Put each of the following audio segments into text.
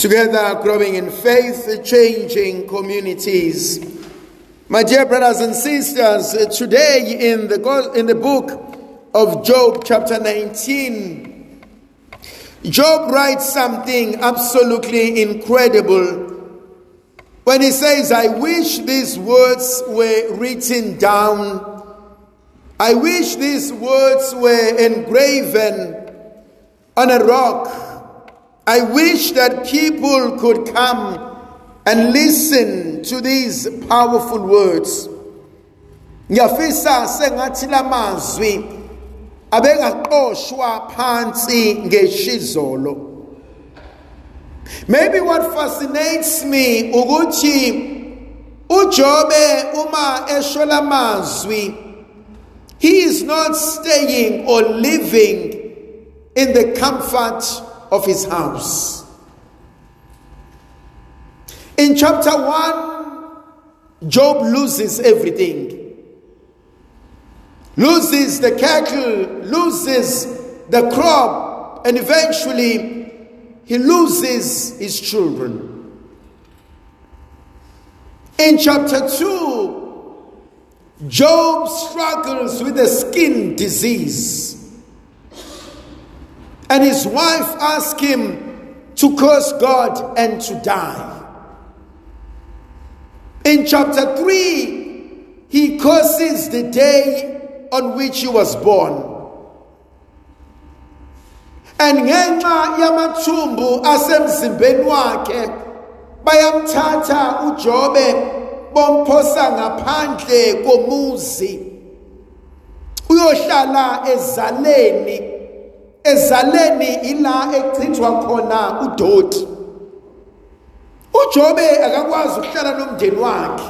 Together, growing in faith, changing communities. My dear brothers and sisters, uh, today in the, in the book of Job, chapter 19, Job writes something absolutely incredible when he says, I wish these words were written down. I wish these words were engraven on a rock I wish that people could come and listen to these powerful words. Ngiyafisa sengathi lamazwi abengaqoshwa phansi ngeshizolo. Maybe what fascinates me ukuthi uJobe uma esho lamazwi he is not staying or living in the comfort of his house. In chapter 1, Job loses everything. Loses the cattle, loses the crop, and eventually he loses his children. In chapter 2, Job struggles with a skin disease. And his wife asked him to curse God and to die. In chapter 3, he curses the day on which he was born. And ngenxa yamathumbu asemzimbeni wakhe bayamthatha uJobe bomphosa ngaphandle komuzi uyohlala ezaleni ezaleni ila echithwa khona udoti uJobe akakwazi ukuhlala nomndeni wakhe.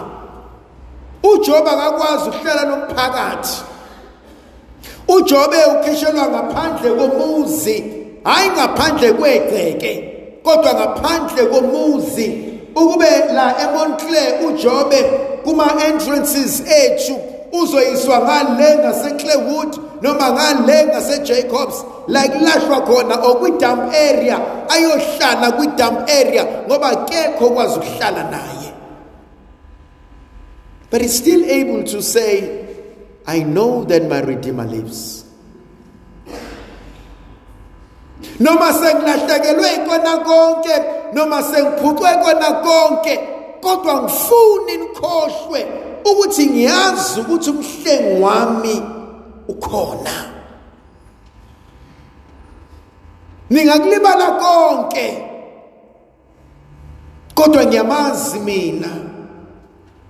uJobe akakwazi ukuhlala nomphakathi. uJobe ukhishelwa ngaphandle komuzi hayi ngaphandle kwegceke kodwa ngaphandle komuzi. Ukube la eMontclair uJobe kuma entrances ethu uzoyiswa ngale ngaseClaywood noma ngale ngaseJacobs. La kulahlwa khona okwi-dump area ayohlala kwi-dump area ngoba kekho kwazi ukuhlala naye. But he's still able to say i know that my redeemer lives. Noma sengilahlekelwe ikona konke noma sengiphucwe kona konke kodwa ngifuni nikhohlwe ukuthi ngiyazi ukuthi umhlengi wami ukhona. Ningakulibala konke. Kodwa ngiyamazi mina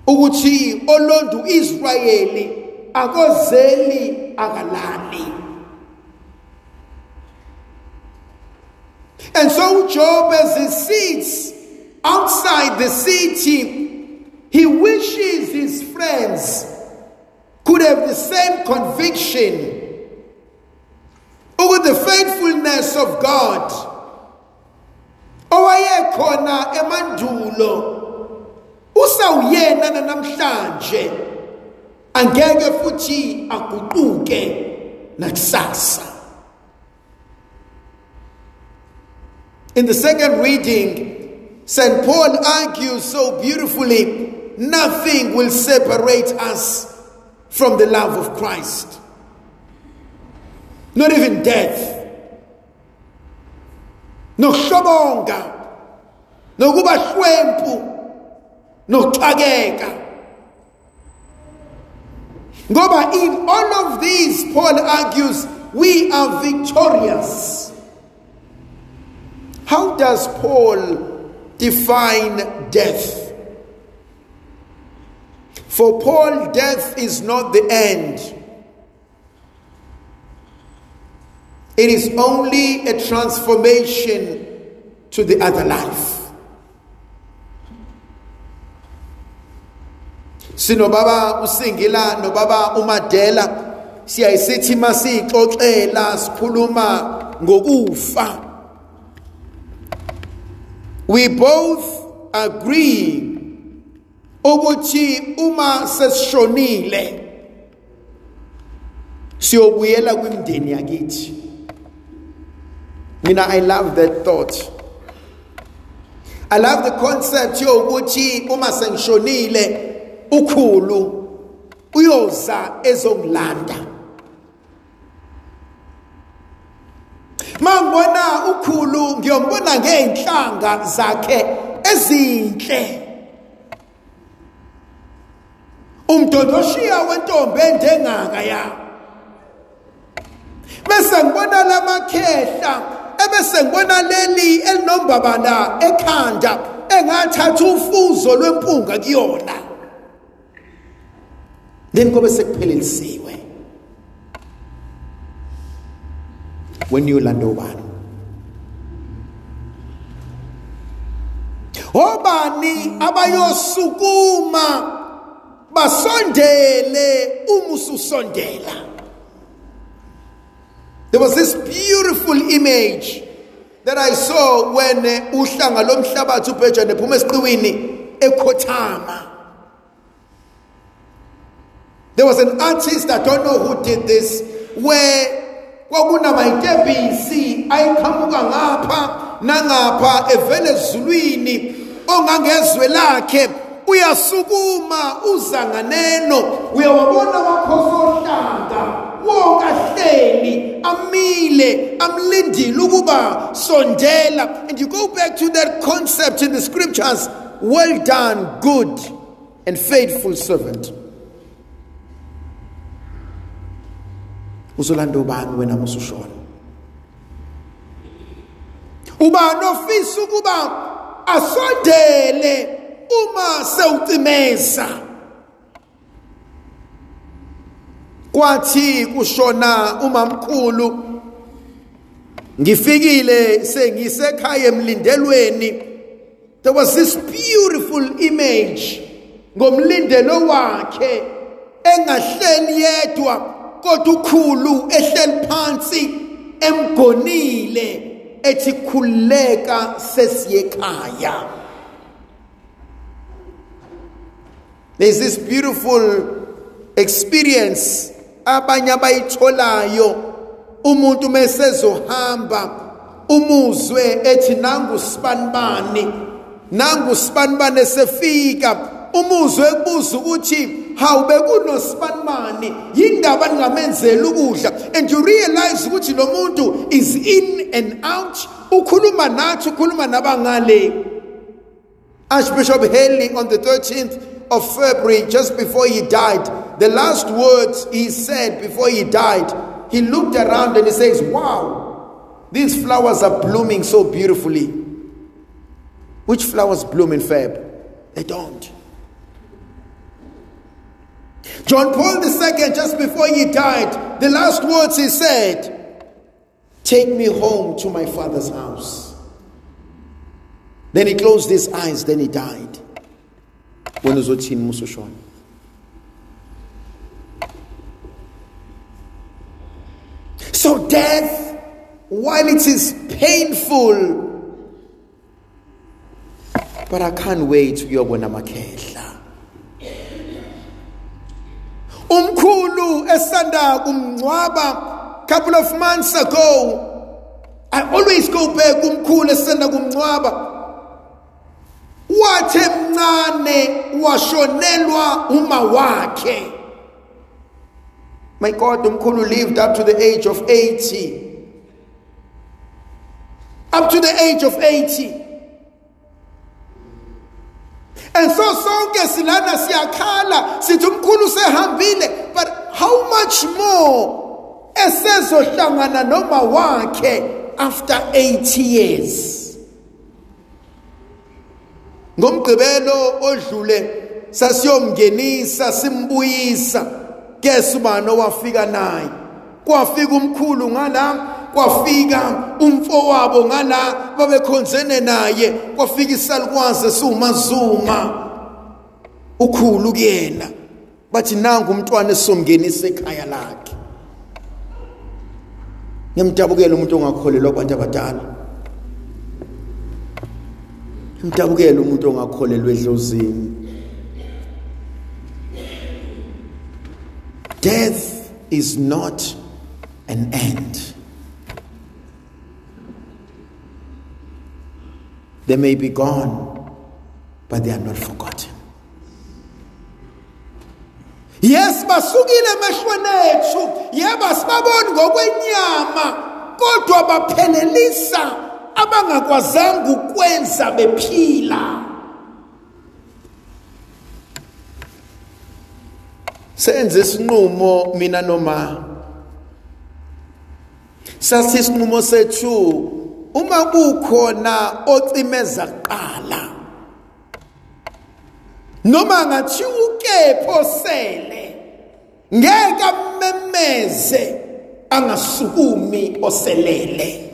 ukuthi olonda uIsrayeli akozeli akalali. And so Job as he sits outside the city he wishes his friends could have the same conviction over the faithfulness of God owayekhona emandulo usawuyena namhlanje angeke futhi aguquke nakusasa In the second reading, St. Paul argues so beautifully nothing will separate us from the love of Christ. Not even death. No shomonga. No nokuhlobonga nokuba hlwempu nokuxakeka ngoba in all of these paul argues we are victorious how does paul define death for paul death is not the end It is only a transformation to the other life. sinobaba usingila nobaba umadela siyayisithi masiyixoxela sikhuluma ngokufa we both agree ukuthi uma sesishonile siyobuyela kwimndeni yakithi. Mina, I love that thought. I love the concept yokuthi uma sengishonile ukhulu uyoza ezongilanda mangibona ukhulu ngiyombona ngeenhlanga zakhe ezinhle. Umdodoshiya wentombi endengaka ya. Bese ngibona lamakhehla ebese ngibona leli elinombabala ekhanda engathatha ufuzo lwempunga kuyona. Then kobe sekuphelelisiwe when uyolanda ubani? Obani abayosukuma? Basondele uma ususondela there was this beautiful image that i saw when uhlanga lomhlabathi ubhejane phuma esiqiwini ekhothama. There was an artist i don't know who did this where kwakunamayitebhisi ayiqhamuka ngapha nangapha evele ezulwini ongangezwe lakhe. Uyasukuma uza nganeno. Uyawabona amakhosohlanga wonke ahleli amile amlindile ukuba sondela. And you go back to that concept in the scriptures. Well done good and faithful servant. Uzolanda ubani wena musushona ubani ofisa ukuba asondele uma sewucimeza. Kwathi kushona umamkhulu ngifikile sengisekhaya emlindelweni. There was this beautiful image ngomlindelo wakhe engahleli yedwa kodwa ukhulu ehleli phansi emgonile ethi khuleka sesiyekhaya. There's this beautiful experience abanye abayitholayo. Umuntu mesezohamba umuzwe ethi nangu sibanibani nangu sibanibani sefika? Umuzwe ekubuza ukuthi hawu bekunosibanimani yindaba ningamenzela ukudla. And you realize ukuthi lo muntu is in and out. Ukhuluma nathi ukhuluma nabangale. Archbishop haley on the 13th of february just before he died the last words he said before he died he looked around and he says wow these flowers are blooming so beautifully which flowers bloom in feb they don't John Paul II, just before he died, the last words he said, Take me home to my father's house. Then he closed his eyes, then he died. When uzothini musushona? So death, while it is painful, but I can't wait uyobona makhehla. umkhulu esanda kumngcwaba couple of months ago i always go back umkhulu esanda kumngcwaba wathe mncane washonelwa uma wakhe. My god umkhulu lived up to the age of 80 up to the age of 80 and so sonke silana siyakhala sithi umkhulu sehambile but how much more esezohlangana noma wakhe after 80 years ngomgqibelo odlule sasiyomngenisa simbuyisa. Guess ubani owafika naye? Kwafika umkhulu ngala kwafika umfowabo ngala babekhonzene naye. Kwafika isalukwazi esiwumazuma. Ukhulu kuyena bathi nanga umntwana esomngenisa ekhaya lakhe. Ngiyamdabukela umuntu ongakholelwa kwabantu abadala. Ngiyamdabukela umuntu ongakholelwa edlozini. Death is not an end. They may be gone, but they are not forgotten. Yes basukile emehlweni ethu. Yebo sibaboni ngokwenyama kodwa baphelelisa abangakwazanga ukwenza bephila. Senze isinqumo mina noma. Sathi isinqumo sethu uma kukhona ocimeza kuqala noma ngathi ukepho sele ngeke amemeze angasukumi oselele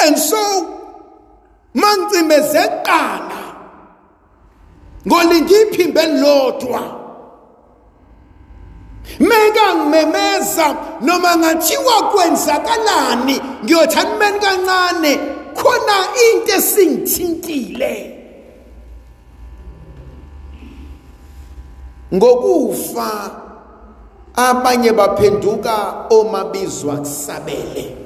and so mangcimeze kuqala ngolingiphi lodwa Meka ngimemeza noma ngathiwa kwenzakalani ngiyothi animeni kancane khona into esingithintile. Ngokufa abanye baphenduka omabizwa kusabele.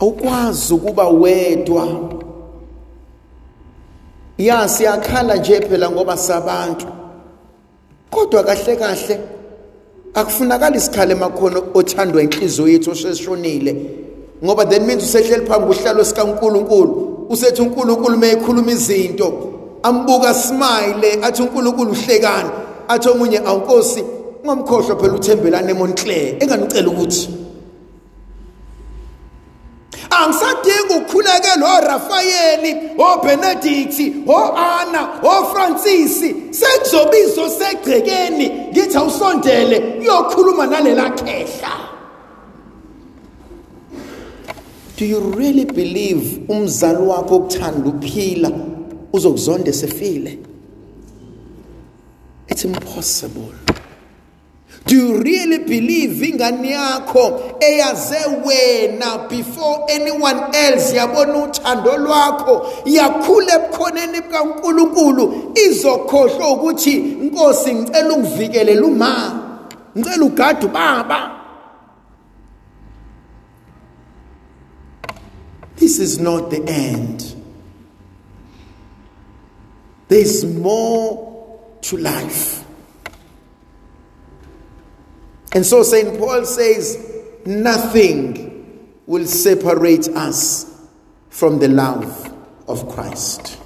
Awukwazi ukuba wedwa. Ya siyakhala nje phela ngoba sabantu. Kodwa kahle kahle akufunakala isikhale emakhono othandwa inhliziyo yethu oseshonile. Ngoba that means usehleli phambi kuhlalo sikaNkuluNkulu. Usethi uNkulunkulu mayekhuluma izinto? Ambuka smile athi uNkulunkulu uhlekani athi omunye awunkosi ungomkhohlwa phela uthembelane eMontclair enganicela ukuthi angisadingi ukukhulekela orafayeli obenedicti o-ana ofrancisi sekuzobizwa segcekeni ngithi awusondele uyokhuluma nalela khehla. Do you really believe umzali wakho okuthanda uphila uzokuzonda esefile? It's impossible. Do you really believe ingane yakho eyaze wena before anyone else yabona uthando lwakho yakhula ebukhoneni bukaNkuluNkulu izokhohlwa ukuthi Nkosi ngicela ungivikele luma ngicela ugade ubaba This is not the end. There's more to life. And so St. Paul says, nothing will separate us from the love of Christ.